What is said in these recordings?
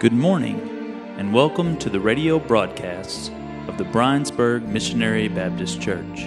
Good morning, and welcome to the radio broadcasts of the Brinesburg Missionary Baptist Church.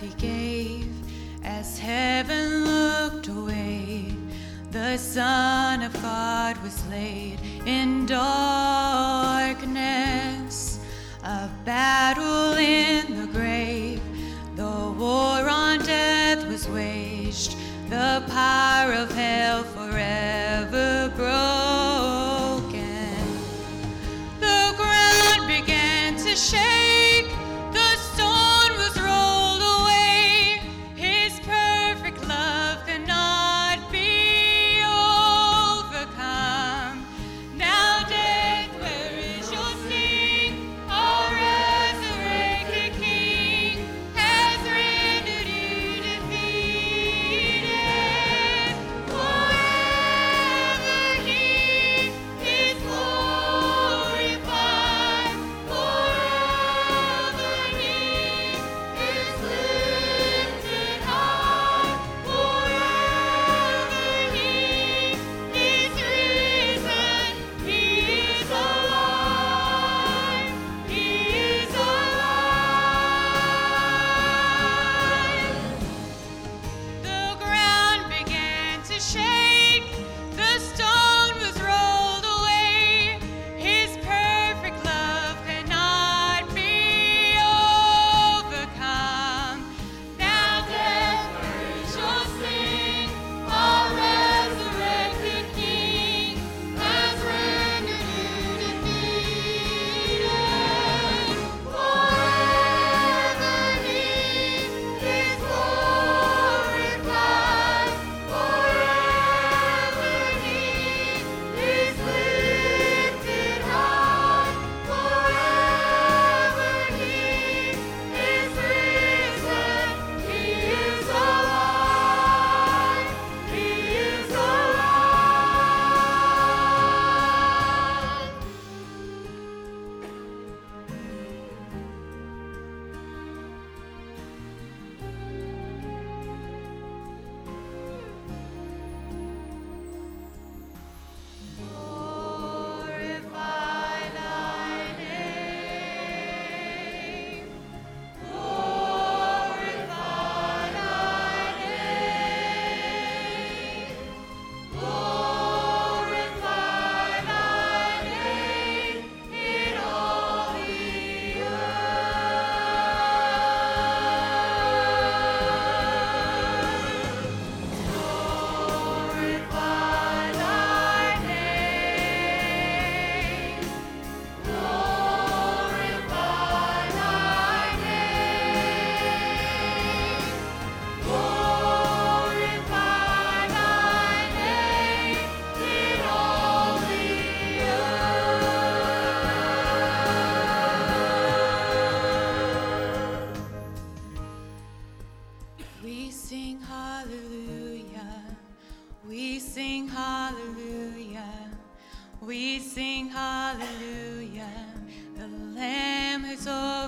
he gave as heaven looked away. The Son of God was laid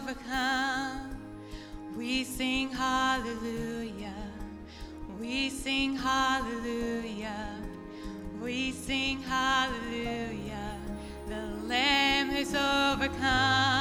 overcome. We sing hallelujah. We sing hallelujah. We sing hallelujah. The Lamb has overcome.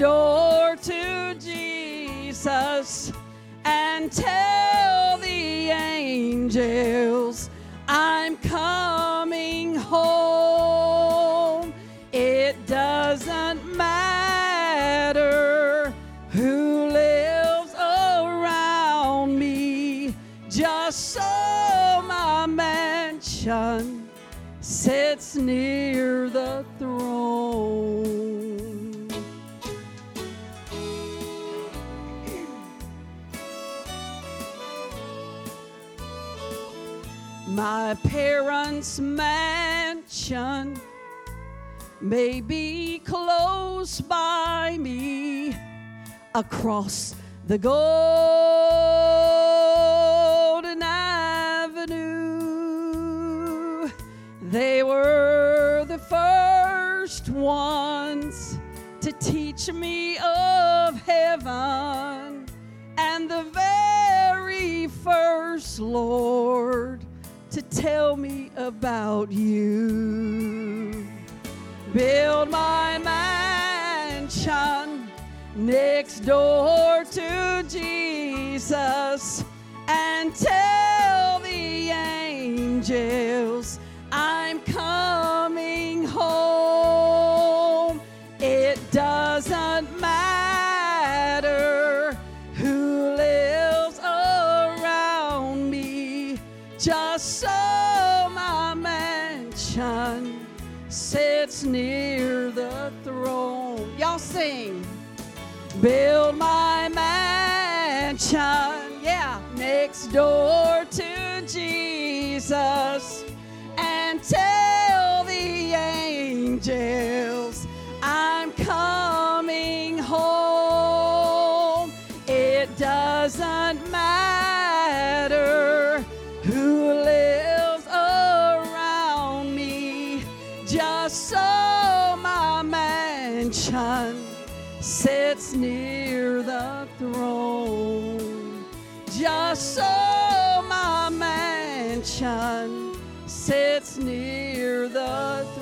Door to Jesus and tell the angels I'm coming home. It doesn't matter who lives around me, just so my mansion sits near the throne. My parents' mansion may be close by me across the golden avenue. They were the first ones to teach me of heaven and the very first Lord tell me about you. Build my mansion next door to Jesus and tell the angels I'm coming Build my mansion, yeah, next door to Jesus and tell the angels I'm coming home. It doesn't matter who lives around me, just so my mansion sits near the throne. Just so my mansion sits near the throne.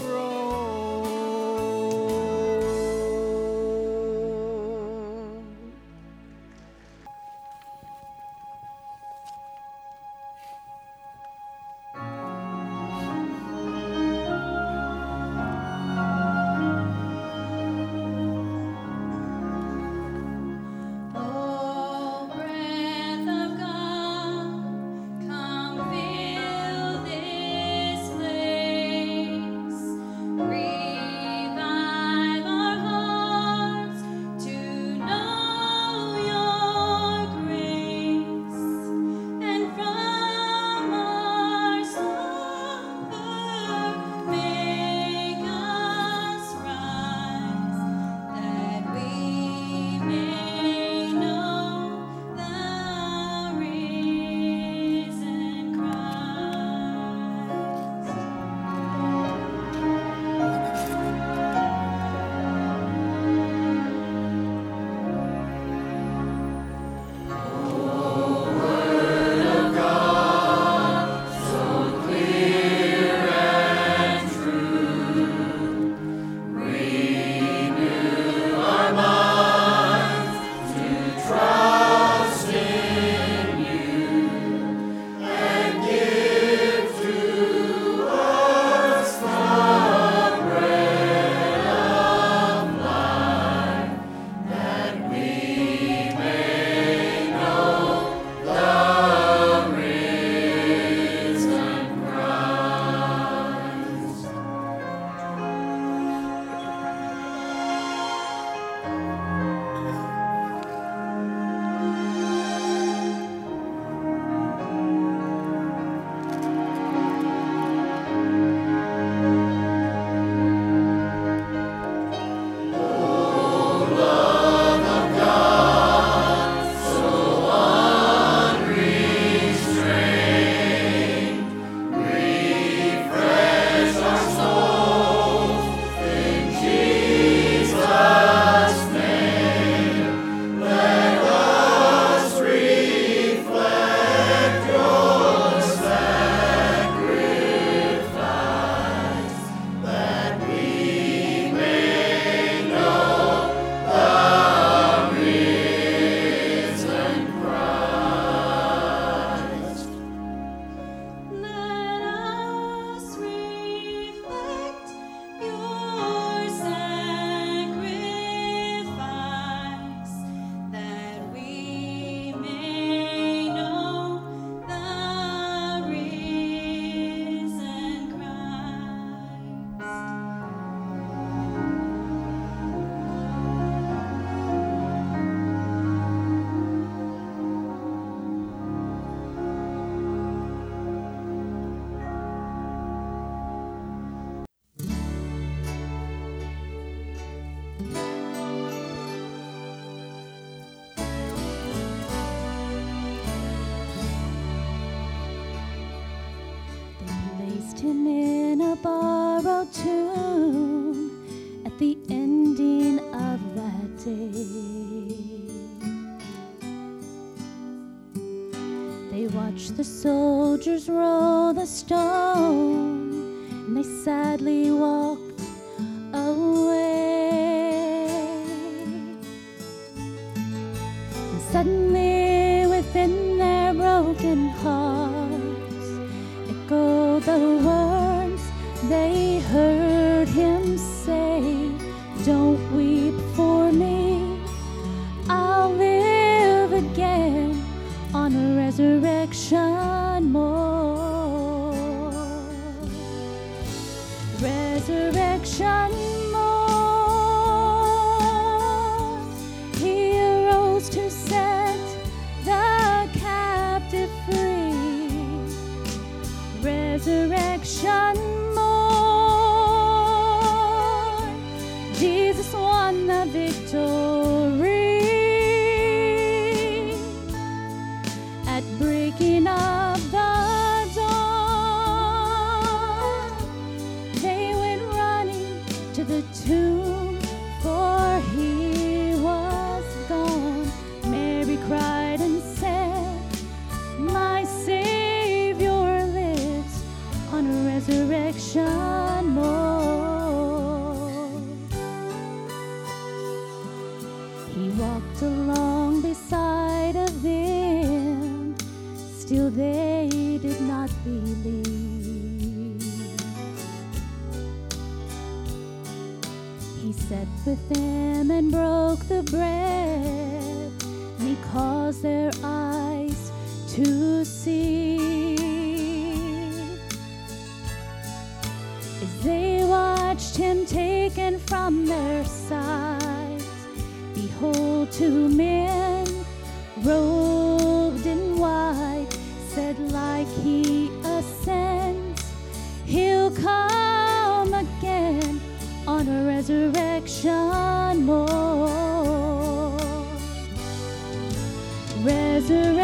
tune at the ending of that day. They watched the soldiers roll the stone, and they sadly walked to see as they watched him taken from their sight. Behold, two men robed in white said, like he ascends, he'll come again on a resurrection more. Resurrection.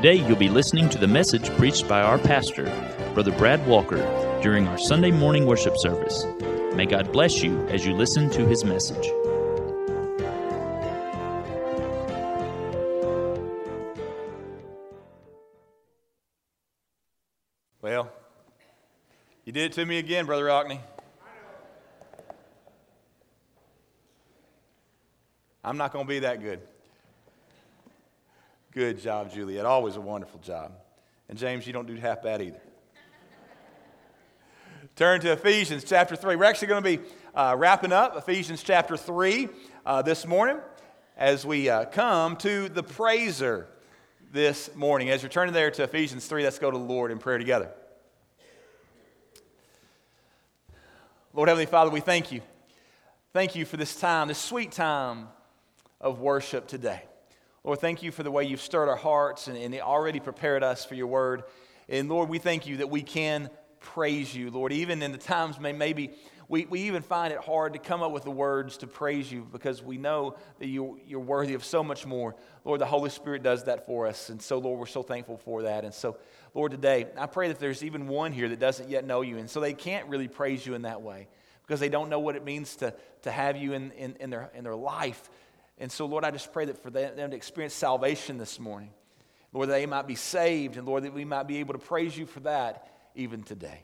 Today, you'll be listening to the message preached by our pastor, Brother Brad Walker, during our Sunday morning worship service. May God bless you as you listen to his message. Well, you did it to me again, Brother Rockney. I'm not going to be that good. Good job, Juliet. Always a wonderful job. And James, you don't do half bad either. Turn to Ephesians chapter 3. We're actually going to be uh, wrapping up Ephesians chapter 3 uh, this morning as we uh, come to the praiser this morning. As you're turning there to Ephesians 3, let's go to the Lord in prayer together. Lord Heavenly Father, we thank you. Thank you for this time, this sweet time of worship today. Lord, thank you for the way you've stirred our hearts and, and already prepared us for your word. And Lord, we thank you that we can praise you, Lord, even in the times may, maybe we, we even find it hard to come up with the words to praise you because we know that you, you're worthy of so much more. Lord, the Holy Spirit does that for us. And so, Lord, we're so thankful for that. And so, Lord, today, I pray that there's even one here that doesn't yet know you. And so they can't really praise you in that way because they don't know what it means to, to have you in, in, in, their, in their life. And so, Lord, I just pray that for them to experience salvation this morning. Lord, that they might be saved, and Lord, that we might be able to praise you for that even today.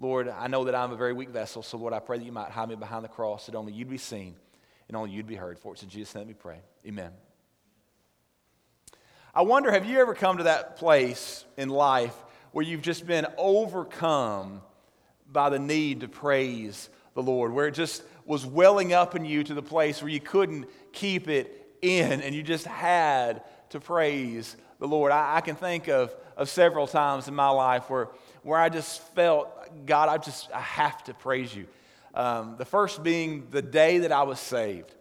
Lord, I know that I'm a very weak vessel, so Lord, I pray that you might hide me behind the cross, that only you'd be seen and only you'd be heard. For it's in Jesus' name we pray. Amen. I wonder, have you ever come to that place in life where you've just been overcome by the need to praise the Lord, where it just was welling up in you to the place where you couldn't keep it in and you just had to praise the Lord? I, I can think of, of several times in my life where, where I just felt, God, I just I have to praise you. Um, the first being the day that I was saved.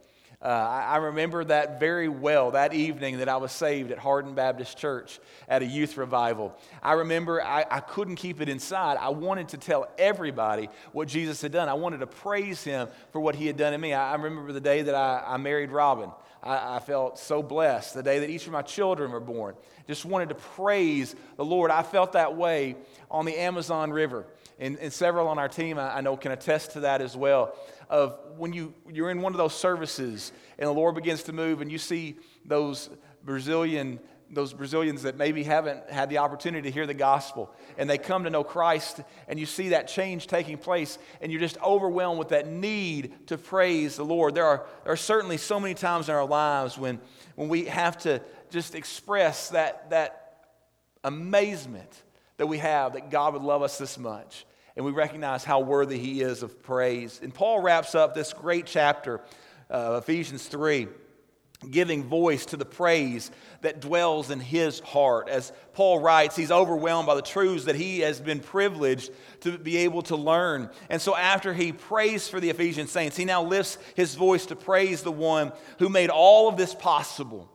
Uh, I, I remember that very well, that evening that I was saved at Hardin Baptist Church at a youth revival. I remember I, I couldn't keep it inside. I wanted to tell everybody what Jesus had done. I wanted to praise him for what he had done in me. I, I remember the day that I, married Robin. I, I, felt so blessed. The day that each of my children were born, just wanted to praise the Lord. I felt that way on the Amazon River. and, and several on our team I, I know can attest to that as well. Of when you, you're in one of those services and the Lord begins to move and you see those Brazilian those Brazilians that maybe haven't had the opportunity to hear the gospel and they come to know Christ and you see that change taking place and you're just overwhelmed with that need to praise the Lord. There are, there are certainly so many times in our lives when, when we have to just express that, that amazement that we have that God would love us this much. And we recognize how worthy He is of praise. And Paul wraps up this great chapter, uh, Ephesians 3 giving voice to the praise that dwells in his heart. As Paul writes, he's overwhelmed by the truths that he has been privileged to be able to learn. And so, after he prays for the Ephesian saints, he now lifts his voice to praise the one who made all of this possible.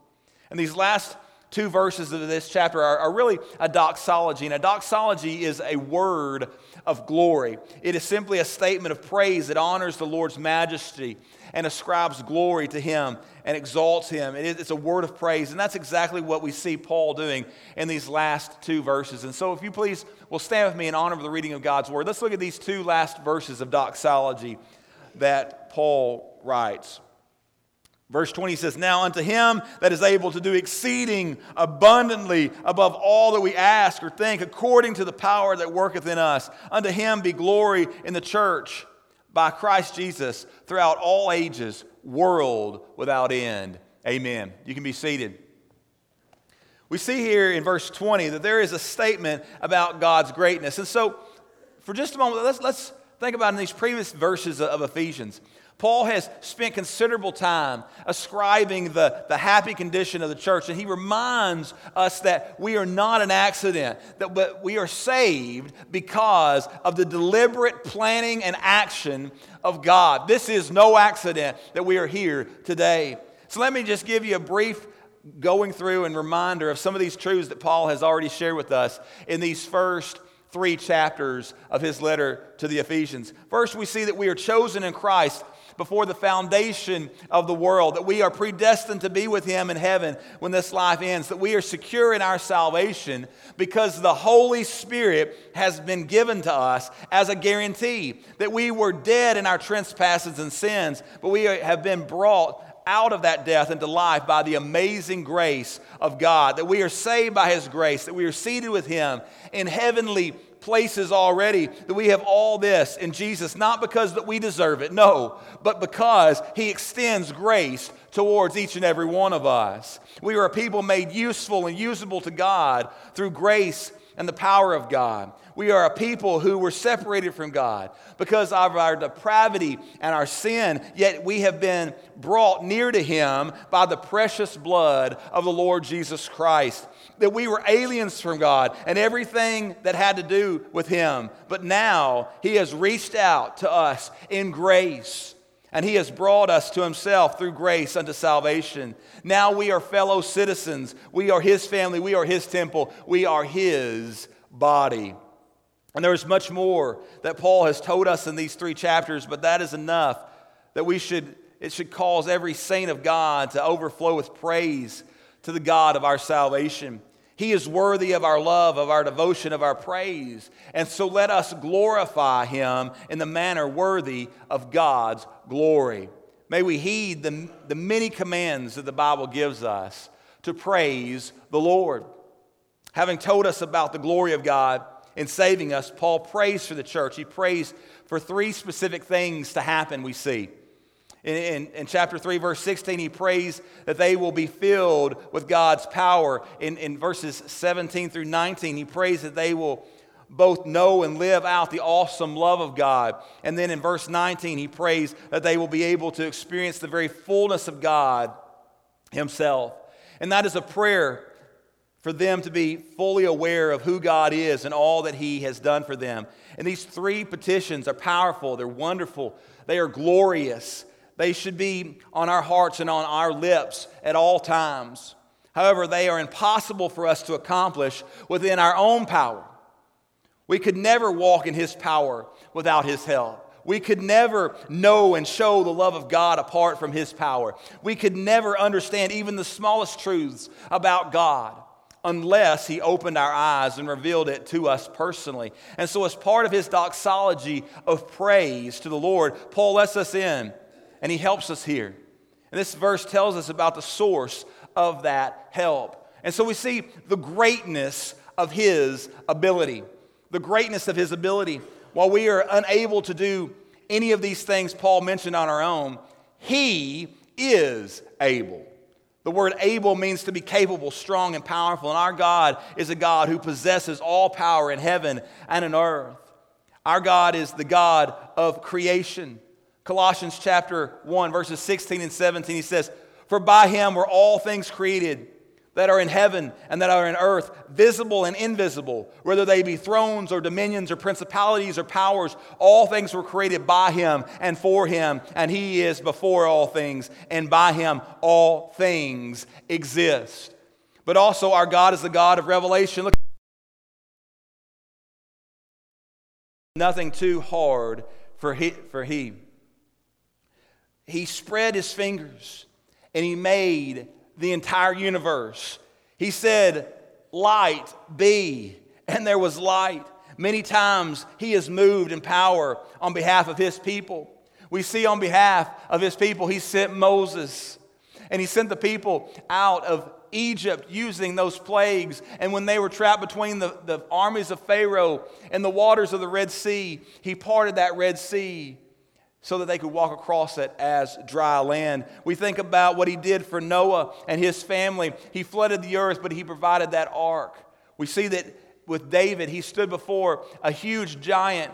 And these last two verses of this chapter are, are really a doxology. And a doxology is a word of glory, it is simply a statement of praise that honors the Lord's majesty and ascribes glory to him and exalts him. It's a word of praise. And that's exactly what we see Paul doing in these last two verses. And so, if you please will stand with me in honor of the reading of God's word, let's look at these two last verses of doxology that Paul writes. Verse 20 says, Now unto him that is able to do exceeding abundantly above all that we ask or think, according to the power that worketh in us, unto him be glory in the church by Christ Jesus throughout all ages, world without end. Amen. You can be seated. We see here in verse 20 that there is a statement about God's greatness. And so, for just a moment, let's, let's think about in these previous verses of Ephesians. Paul has spent considerable time ascribing the, the happy condition of the church, and he reminds us that we are not an accident, that but we are saved because of the deliberate planning and action of God. This is no accident that we are here today. So let me just give you a brief going through and reminder of some of these truths that Paul has already shared with us in these first three chapters of his letter to the Ephesians. First, we see that we are chosen in Christ before the foundation of the world, that we are predestined to be with Him in heaven when this life ends, that we are secure in our salvation because the Holy Spirit has been given to us as a guarantee that we were dead in our trespasses and sins, but we have been brought out of that death into life by the amazing grace of God, that we are saved by His grace, that we are seated with Him in heavenly places already that we have all this in Jesus, not because that we deserve it, no, but because He extends grace towards each and every one of us. We are a people made useful and usable to God through grace and the power of God. We are a people who were separated from God because of our depravity and our sin, yet we have been brought near to Him by the precious blood of the Lord Jesus Christ. That we were aliens from God and everything that had to do with Him. But now He has reached out to us in grace. And he has brought us to himself through grace unto salvation. Now we are fellow citizens. We are his family. We are his temple. We are his body. And there is much more that Paul has told us in these three chapters, but that is enough that we should, it should cause every saint of God to overflow with praise to the God of our salvation. He is worthy of our love, of our devotion, of our praise. And so let us glorify him in the manner worthy of God's glory. May we heed the, the many commands that the Bible gives us to praise the Lord. Having told us about the glory of God, in saving us, Paul prays for the church. He prays for three specific things to happen, we see. In, in, in, chapter 3, verse 16, he prays that they will be filled with God's power. In, in verses 17 through 19, he prays that they will both know and live out the awesome love of God. And then in verse 19, he prays that they will be able to experience the very fullness of God himself. And that is a prayer for them to be fully aware of who God is and all that He has done for them. And these three petitions are powerful, they're wonderful, they are glorious. They should be on our hearts and on our lips at all times. However, they are impossible for us to accomplish within our own power. We could never walk in His power without His help. We could never know and show the love of God apart from His power. We could never understand even the smallest truths about God unless he opened our eyes and revealed it to us personally. And so, as part of his doxology of praise to the Lord, Paul lets us in and he helps us here. And this verse tells us about the source of that help. And so we see the greatness of his ability. The greatness of his ability. While we are unable to do any of these things Paul mentioned on our own, he is able. The word able means to be capable, strong, and powerful. And our God is a God who possesses all power in heaven and in earth. Our God is the God of creation. Colossians chapter 1, verses 16 and 17, he says, For by him were all things created that are in heaven and that are in earth, visible and invisible, whether they be thrones or dominions or principalities or powers, all things were created by him and for him, and he is before all things, and by him all things exist. But also, our God is the God of revelation. Look, nothing too hard for he, for he. He spread his fingers and he made the entire universe. He said, Light be, and there was light. Many times he has moved in power on behalf of his people. We see on behalf of his people, he sent Moses, and he sent the people out of Egypt using those plagues. And when they were trapped between the, the armies of Pharaoh and the waters of the Red Sea, he parted that Red Sea so that they could walk across it as dry land. We think about what he did for Noah and his family. He flooded the earth, but he provided that ark. We see that with David, he stood before a huge giant,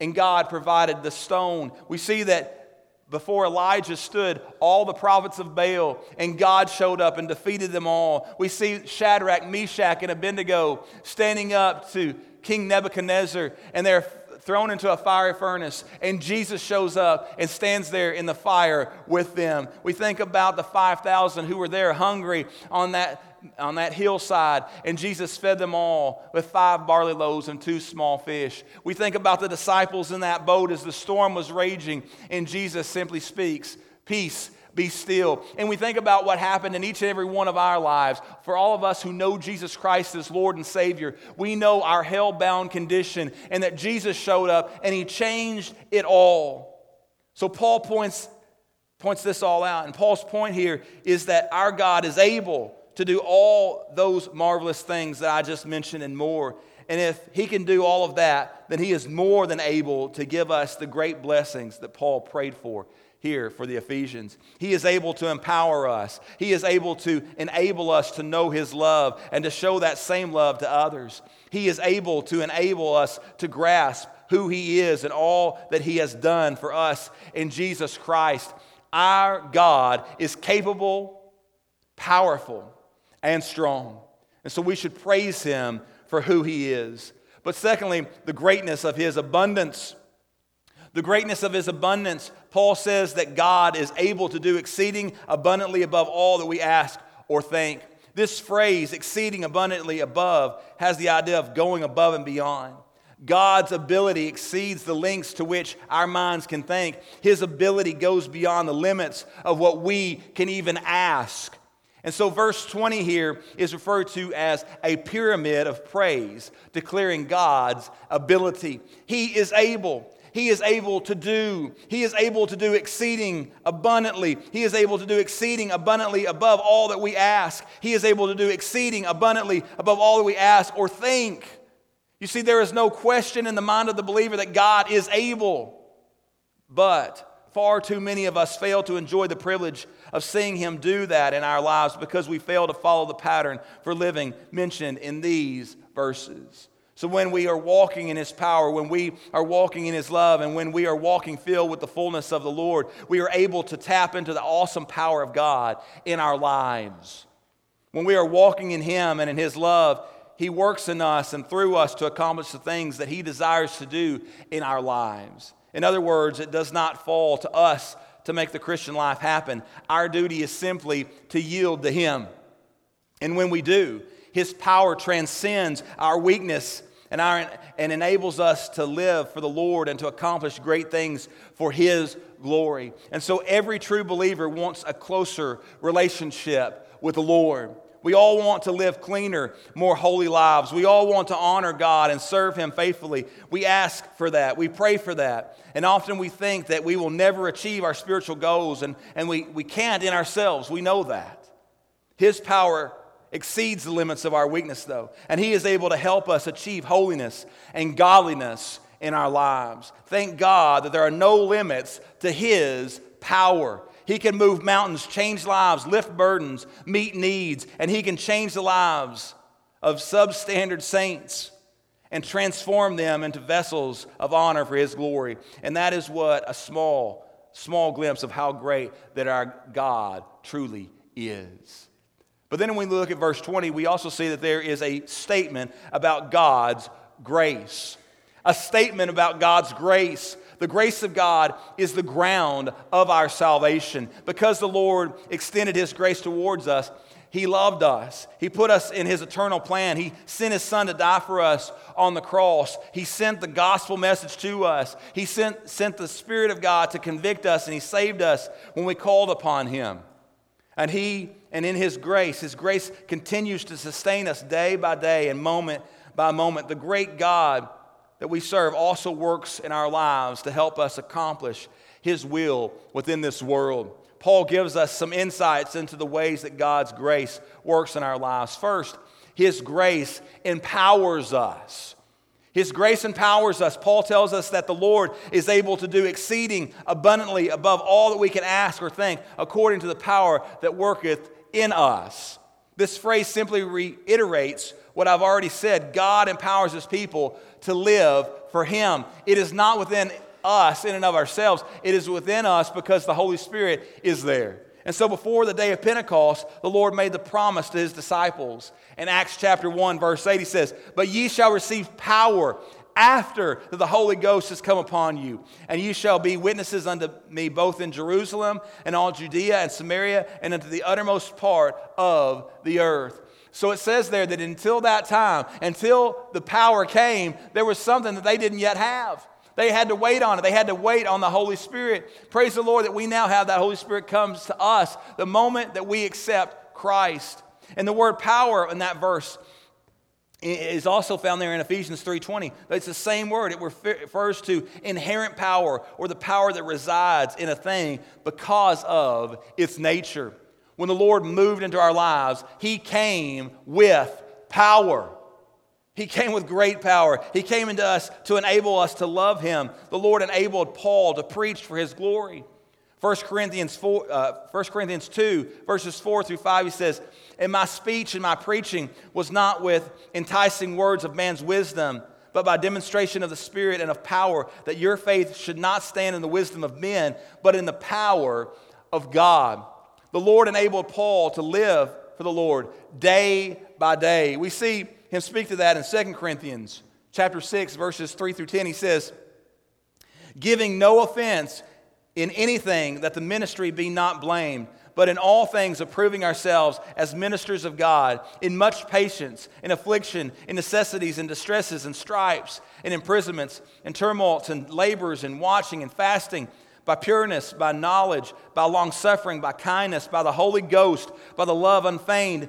and God provided the stone. We see that before Elijah stood all the prophets of Baal, and God showed up and defeated them all. We see Shadrach, Meshach, and Abednego standing up to King Nebuchadnezzar, and they're thrown into a fiery furnace, and Jesus shows up and stands there in the fire with them. We think about the 5,000 who were there hungry on that on that hillside, and Jesus fed them all with five barley loaves and two small fish. We think about the disciples in that boat as the storm was raging, and Jesus simply speaks, Peace, be still. And we think about what happened in each and every one of our lives. For all of us who know Jesus Christ as Lord and Savior, we know our hell bound condition and that Jesus showed up and He changed it all. So Paul points, points this all out. And Paul's point here is that our God is able to do all those marvelous things that I just mentioned and more. And if he can do all of that, then he is more than able to give us the great blessings that Paul prayed for here for the Ephesians. He is able to empower us, He is able to enable us to know His love and to show that same love to others. He is able to enable us to grasp who He is and all that He has done for us in Jesus Christ. Our God is capable, powerful, and strong. And so we should praise Him for who He is. But secondly, the greatness of His abundance. The greatness of His abundance Paul says that God is able to do exceeding abundantly above all that we ask or think. This phrase, exceeding abundantly above, has the idea of going above and beyond. God's ability exceeds the lengths to which our minds can think. His ability goes beyond the limits of what we can even ask. And so, verse 20 here is referred to as a pyramid of praise, declaring God's ability. He is able. He is able to do. He is able to do exceeding abundantly. He is able to do exceeding abundantly above all that we ask. He is able to do exceeding abundantly above all that we ask or think. You see, there is no question in the mind of the believer that God is able. But far too many of us fail to enjoy the privilege of seeing Him do that in our lives because we fail to follow the pattern for living mentioned in these verses. So, when we are walking in His power, when we are walking in His love, and when we are walking filled with the fullness of the Lord, we are able to tap into the awesome power of God in our lives. When we are walking in Him and in His love, He works in us and through us to accomplish the things that He desires to do in our lives. In other words, it does not fall to us to make the Christian life happen. Our duty is simply to yield to Him. And when we do, His power transcends our weakness and, our, and enables us to live for the Lord and to accomplish great things for His glory. And so every true believer wants a closer relationship with the Lord. We all want to live cleaner, more holy lives. We all want to honor God and serve Him faithfully. We ask for that. We pray for that. And often we think that we will never achieve our spiritual goals, and, and we, we can't in ourselves. We know that. His power exceeds the limits of our weakness, though, and He is able to help us achieve holiness and godliness in our lives. Thank God that there are no limits to His power. He can move mountains, change lives, lift burdens, meet needs, and He can change the lives of substandard saints and transform them into vessels of honor for His glory. And that is what a small, small glimpse of how great that our God truly is. But then when we look at verse 20, we also see that there is a statement about God's grace. A statement about God's grace. The grace of God is the ground of our salvation. Because the Lord extended His grace towards us, He loved us. He put us in His eternal plan. He sent His Son to die for us on the cross. He sent the gospel message to us. He sent, sent the Spirit of God to convict us, and He saved us when we called upon Him. And He, and in His grace, His grace continues to sustain us day by day and moment by moment. The great God that we serve also works in our lives to help us accomplish His will within this world. Paul gives us some insights into the ways that God's grace works in our lives. First, His grace empowers us. His grace empowers us. Paul tells us that the Lord is able to do exceeding abundantly above all that we can ask or think, according to the power that worketh in us. This phrase simply reiterates what I've already said. God empowers his people to live for him. It is not within us in and of ourselves, it is within us because the Holy Spirit is there. And so before the day of Pentecost, the Lord made the promise to his disciples. In Acts chapter 1, verse 8, he says, But ye shall receive power after that the Holy Ghost has come upon you, and you shall be witnesses unto me both in Jerusalem and all Judea and Samaria and unto the uttermost part of the earth. So it says there that until that time, until the power came, there was something that they didn't yet have. They had to wait on it. They had to wait on the Holy Spirit. Praise the Lord that we now have that Holy Spirit comes to us the moment that we accept Christ. And the word power in that verse is also found there in Ephesians 3:20. It's the same word. It refers to inherent power or the power that resides in a thing because of its nature. When the Lord moved into our lives, he came with power. He came with great power. He came into us to enable us to love him. The Lord enabled Paul to preach for his glory. 1 Corinthians, 4, uh, 1 Corinthians 2, verses 4 through 5, he says, And my speech and my preaching was not with enticing words of man's wisdom, but by demonstration of the Spirit and of power, that your faith should not stand in the wisdom of men, but in the power of God. The Lord enabled Paul to live for the Lord day by day. We see him speak to that in 2 Corinthians chapter 6, verses 3 through 10. He says, Giving no offense in anything that the ministry be not blamed, but in all things approving ourselves as ministers of God, in much patience, in affliction, in necessities, in distresses, and stripes, in imprisonments, in tumults, and labors, and watching, and fasting, by pureness, by knowledge, by long suffering, by kindness, by the Holy Ghost, by the love unfeigned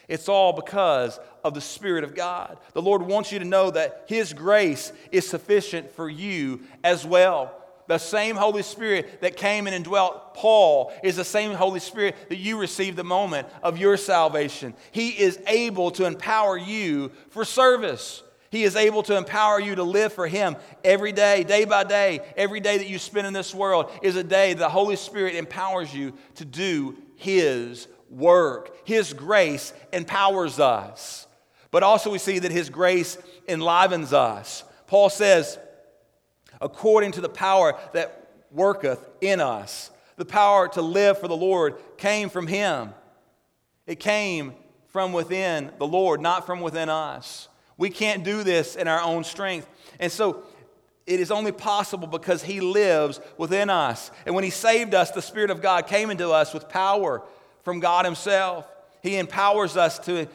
It's all because of the Spirit of God. The Lord wants you to know that His grace is sufficient for you as well. The same Holy Spirit that came in and indwelt Paul is the same Holy Spirit that you received the moment of your salvation. He is able to empower you for service. He is able to empower you to live for Him every day, day by day. Every day that you spend in this world is a day the Holy Spirit empowers you to do His work. His grace empowers us. But also, we see that His grace enlivens us. Paul says, according to the power that worketh in us, the power to live for the Lord came from Him. It came from within the Lord, not from within us. We can't do this in our own strength. And so it is only possible because He lives within us. And when He saved us, the Spirit of God came into us with power from God Himself. He empowers us to,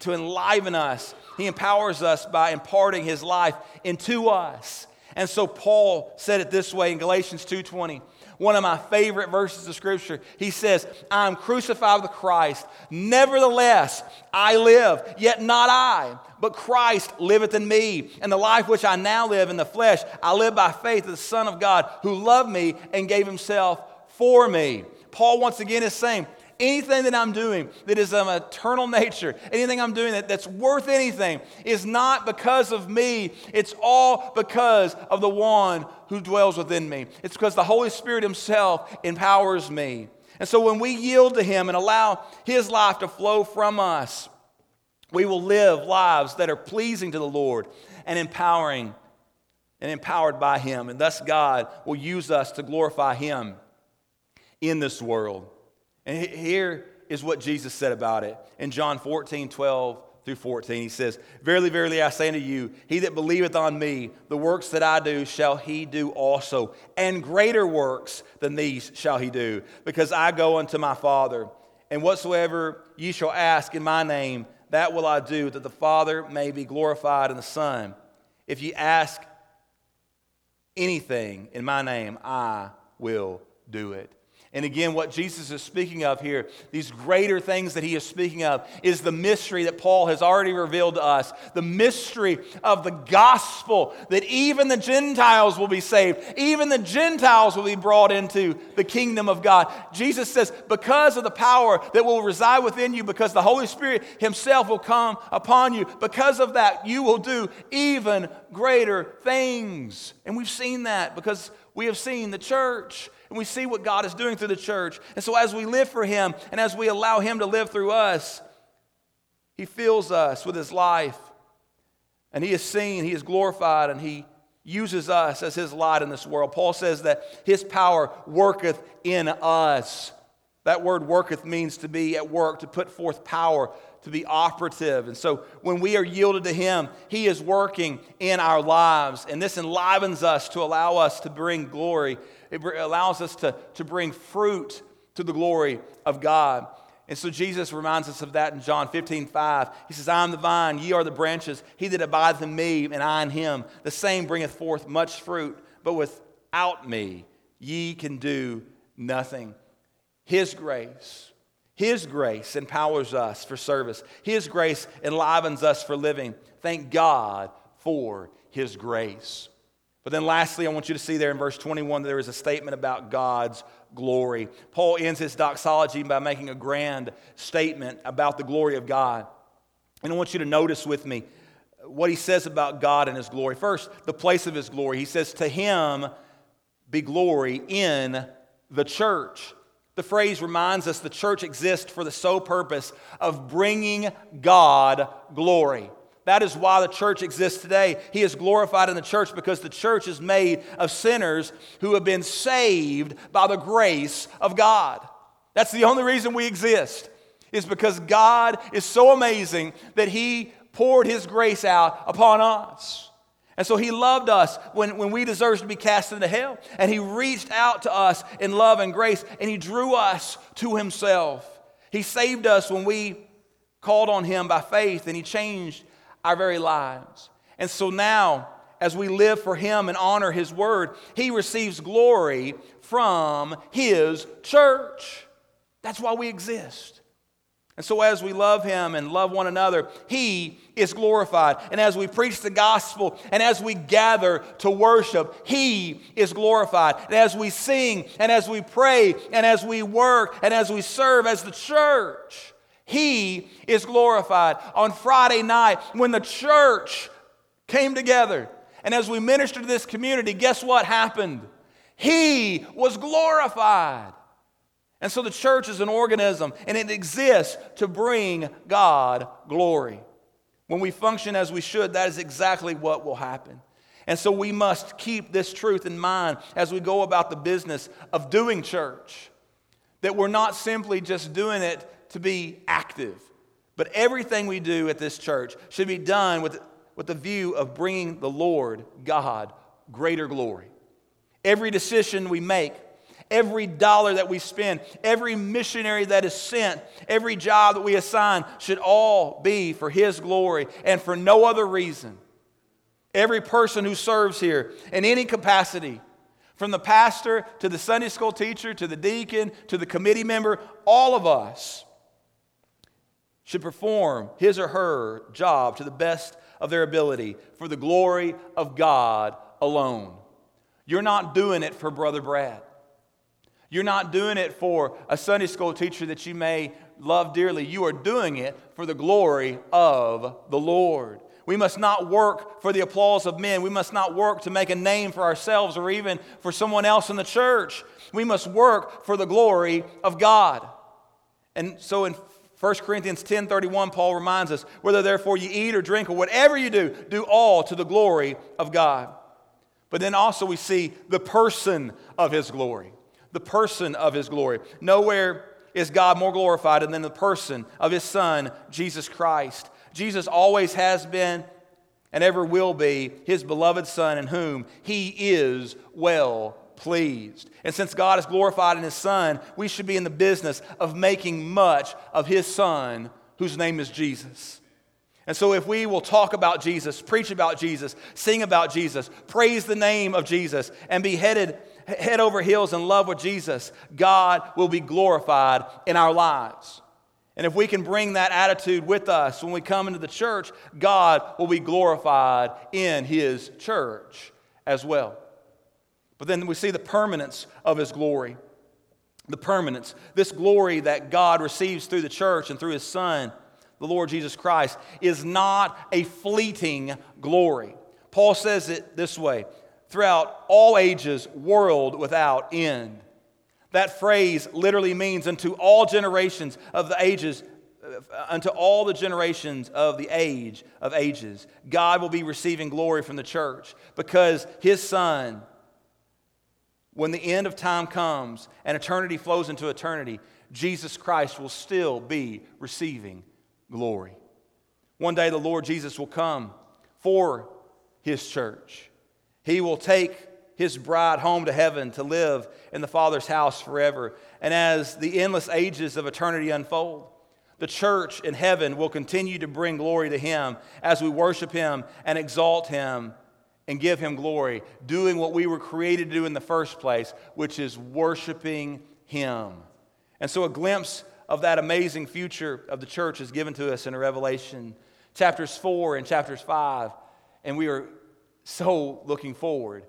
to enliven us, He empowers us by imparting His life into us. And so Paul said it this way in Galatians 2:20 one of my favorite verses of Scripture. He says, I am crucified with Christ. Nevertheless, I live, yet not I, but Christ liveth in me. And the life which I now live in the flesh, I live by faith of the Son of God who loved me and gave himself for me. Paul, once again, is saying, anything that I'm doing that is of eternal nature, anything I'm doing that, that's worth anything, is not because of me. It's all because of the one who dwells within me. It's because the Holy Spirit Himself empowers me. And so when we yield to Him and allow His life to flow from us, we will live lives that are pleasing to the Lord and empowering and empowered by Him. And thus, God will use us to glorify Him in this world. And here is what Jesus said about it. In John 14, 12 through 14, he says, Verily, verily, I say unto you, he that believeth on me, the works that I do shall he do also, and greater works than these shall he do, because I go unto my Father. And whatsoever ye shall ask in my name, that will I do, that the Father may be glorified in the Son. If ye ask anything in my name, I will do it. And again, what Jesus is speaking of here, these greater things that he is speaking of, is the mystery that Paul has already revealed to us. The mystery of the gospel, that even the Gentiles will be saved, even the Gentiles will be brought into the kingdom of God. Jesus says, because of the power that will reside within you, because the Holy Spirit himself will come upon you, because of that, you will do even greater things. And we've seen that because we have seen the church and we see what God is doing through the church. And so, as we live for Him and as we allow Him to live through us, He fills us with His life. And He is seen, He is glorified, and He uses us as His light in this world. Paul says that His power worketh in us. That word worketh means to be at work, to put forth power, to be operative. And so when we are yielded to Him, He is working in our lives. And this enlivens us to allow us to bring glory it allows us to, to bring fruit to the glory of God. And so Jesus reminds us of that in John 15, 5. He says, I am the vine, ye are the branches. He that abideth in me, and I in him, the same bringeth forth much fruit. But without me, ye can do nothing. His grace, His grace empowers us for service. His grace enlivens us for living. Thank God for His grace. But then, lastly, I want you to see there in verse 21 that there is a statement about God's glory. Paul ends his doxology by making a grand statement about the glory of God. And I want you to notice with me what he says about God and his glory. First, the place of his glory. He says, To him be glory in the church. The phrase reminds us the church exists for the sole purpose of bringing God glory. That is why the church exists today. He is glorified in the church because the church is made of sinners who have been saved by the grace of God. That's the only reason we exist, is because God is so amazing that He poured His grace out upon us. And so He loved us when, when we deserved to be cast into hell. And He reached out to us in love and grace, and He drew us to Himself. He saved us when we called on Him by faith, and He changed our very lives. And so now, as we live for Him and honor His word, He receives glory from His church. That's why we exist. And so, as we love Him and love one another, He is glorified. And as we preach the gospel and as we gather to worship, He is glorified. And as we sing and as we pray and as we work and as we serve as the church, he is glorified. On Friday night, when the church came together, and as we ministered to this community, guess what happened? He was glorified. And so the church is an organism, and it exists to bring God glory. When we function as we should, that is exactly what will happen. And so we must keep this truth in mind as we go about the business of doing church. That we're not simply just doing it to be active, But everything we do at this church should be done with, with the view of bringing the Lord, God, greater glory. Every decision we make, every dollar that we spend, every missionary that is sent, every job that we assign should all be for His glory and for no other reason. Every person who serves here in any capacity, from the pastor to the Sunday school teacher to the deacon to the committee member, all of us should perform his or her job to the best of their ability for the glory of God alone. You're not doing it for Brother Brad. You're not doing it for a Sunday school teacher that you may love dearly. You are doing it for the glory of the Lord. We must not work for the applause of men. We must not work to make a name for ourselves or even for someone else in the church. We must work for the glory of God. And so in 1 Corinthians 10:31 Paul reminds us, whether therefore you eat or drink or whatever you do, do all to the glory of God. But then also we see the person of his glory. The person of his glory. Nowhere is God more glorified than the person of his son Jesus Christ. Jesus always has been and ever will be his beloved Son, in whom he is well pleased. And since God is glorified in his Son, we should be in the business of making much of his Son, whose name is Jesus. And so, if we will talk about Jesus, preach about Jesus, sing about Jesus, praise the name of Jesus, and be headed head over heels in love with Jesus, God will be glorified in our lives. And if we can bring that attitude with us when we come into the church, God will be glorified in His church as well. But then we see the permanence of His glory. The permanence. This glory that God receives through the church and through His Son, the Lord Jesus Christ, is not a fleeting glory. Paul says it this way throughout all ages, world without end. That phrase literally means unto all generations of the ages, uh, unto all the generations of the age of ages. God will be receiving glory from the church because his son, when the end of time comes and eternity flows into eternity, Jesus Christ will still be receiving glory. One day the Lord Jesus will come for his church. He will take his bride home to heaven to live in the Father's house forever. And as the endless ages of eternity unfold, the church in heaven will continue to bring glory to him as we worship him and exalt him and give him glory, doing what we were created to do in the first place, which is worshiping him. And so a glimpse of that amazing future of the church is given to us in Revelation chapters 4 and chapters 5. And we are so looking forward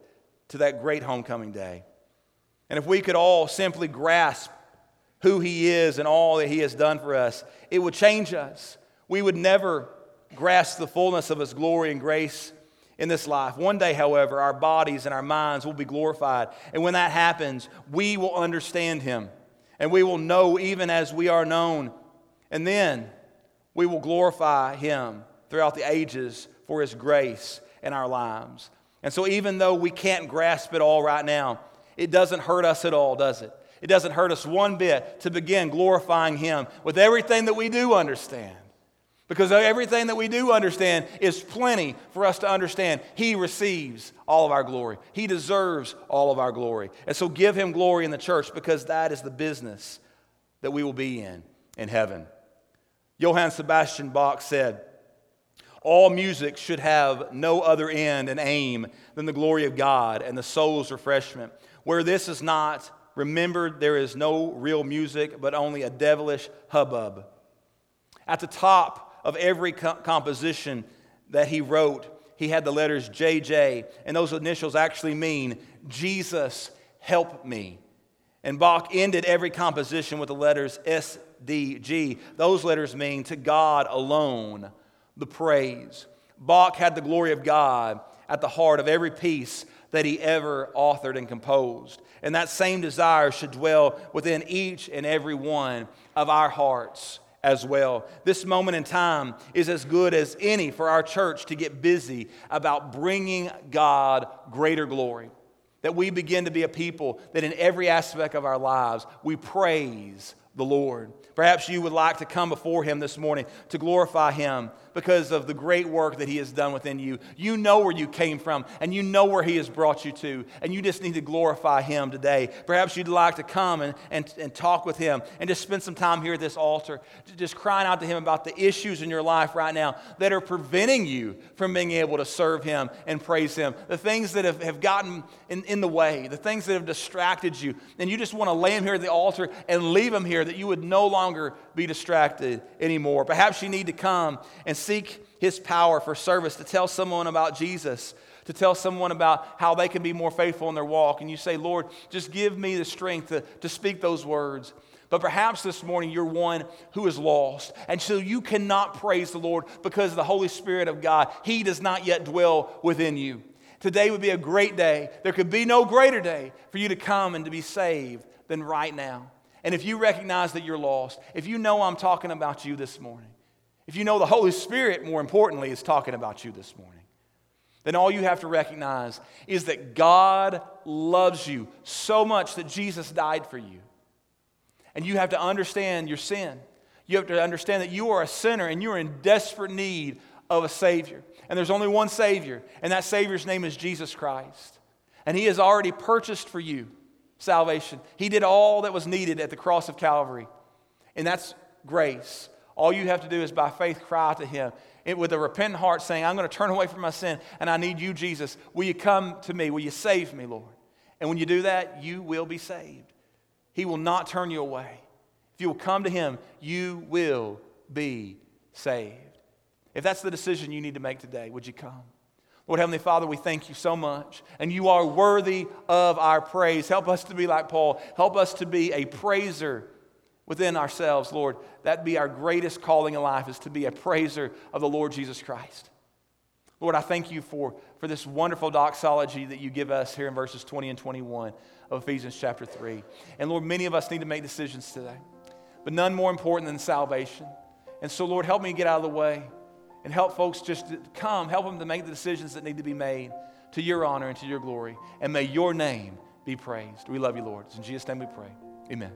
to that great homecoming day. And if we could all simply grasp who He is and all that He has done for us, it would change us. We would never grasp the fullness of His glory and grace in this life. One day, however, our bodies and our minds will be glorified. And when that happens, we will understand Him and we will know even as we are known. And then we will glorify Him throughout the ages for His grace in our lives. And so, even though we can't grasp it all right now, it doesn't hurt us at all, does it? It doesn't hurt us one bit to begin glorifying Him with everything that we do understand. Because everything that we do understand is plenty for us to understand. He receives all of our glory, He deserves all of our glory. And so, give Him glory in the church because that is the business that we will be in in heaven. Johann Sebastian Bach said, all music should have no other end and aim than the glory of God and the soul's refreshment. Where this is not remembered, there is no real music, but only a devilish hubbub. At the top of every co- composition that he wrote, he had the letters JJ, and those initials actually mean Jesus, help me. And Bach ended every composition with the letters SDG. Those letters mean to God alone the praise. Bach had the glory of God at the heart of every piece that he ever authored and composed. And that same desire should dwell within each and every one of our hearts as well. This moment in time is as good as any for our church to get busy about bringing God greater glory. That we begin to be a people that in every aspect of our lives we praise the Lord. Perhaps you would like to come before Him this morning to glorify Him because of the great work that He has done within you. You know where you came from and you know where He has brought you to, and you just need to glorify Him today. Perhaps you'd like to come and, and, and talk with Him and just spend some time here at this altar, just crying out to Him about the issues in your life right now that are preventing you from being able to serve Him and praise Him. The things that have, have gotten in, in the way, the things that have distracted you, and you just want to lay Him here at the altar and leave Him here that you would no longer be distracted anymore. Perhaps you need to come and seek His power for service, to tell someone about Jesus, to tell someone about how they can be more faithful in their walk. And you say, Lord, just give me the strength to, to speak those words. But perhaps this morning you're one who is lost. And so you cannot praise the Lord because the Holy Spirit of God, He does not yet dwell within you. Today would be a great day. There could be no greater day for you to come and to be saved than right now. And if you recognize that you're lost, if you know I'm talking about you this morning, if you know the Holy Spirit, more importantly, is talking about you this morning, then all you have to recognize is that God loves you so much that Jesus died for you. And you have to understand your sin. You have to understand that you are a sinner and you are in desperate need of a Savior. And there's only one Savior, and that Savior's name is Jesus Christ. And He has already purchased for you salvation. He did all that was needed at the cross of Calvary, and that's grace. All you have to do is by faith cry to Him it, with a repentant heart, saying, I'm going to turn away from my sin and I need you, Jesus. Will you come to me? Will you save me, Lord? And when you do that, you will be saved. He will not turn you away. If you will come to Him, you will be saved. If that's the decision you need to make today, would you come? Lord Heavenly Father, we thank you so much. And you are worthy of our praise. Help us to be like Paul. Help us to be a praiser within ourselves, Lord. That be our greatest calling in life is to be a praiser of the Lord Jesus Christ. Lord, I thank you for, for this wonderful doxology that you give us here in verses 20 and 21 of Ephesians chapter 3. And Lord, many of us need to make decisions today, but none more important than salvation. And so, Lord, help me get out of the way and help folks just come, help them to make the decisions that need to be made to your honor and to your glory. And may your name be praised. We love you, Lord. It's in Jesus' name we pray. Amen.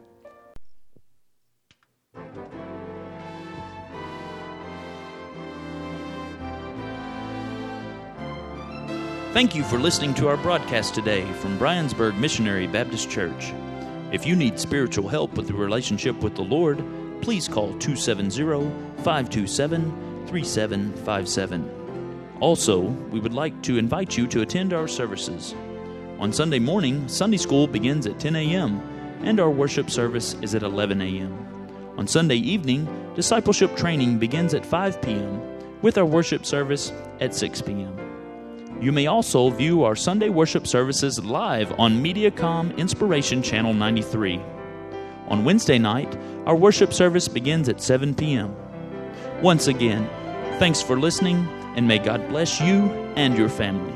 Thank you for listening to our broadcast today from Briensburg Missionary Baptist Church. If you need spiritual help with the relationship with the Lord, please call 270 527 3757. Also, we would like to invite you to attend our services. On Sunday morning, Sunday school begins at 10 a.m., and our worship service is at 11 a.m. On Sunday evening, discipleship training begins at 5 p.m., with our worship service at 6 p.m. You may also view our Sunday worship services live on Mediacom Inspiration Channel 93. On Wednesday night, our worship service begins at 7 p.m. Once again, thanks for listening, and may God bless you and your family.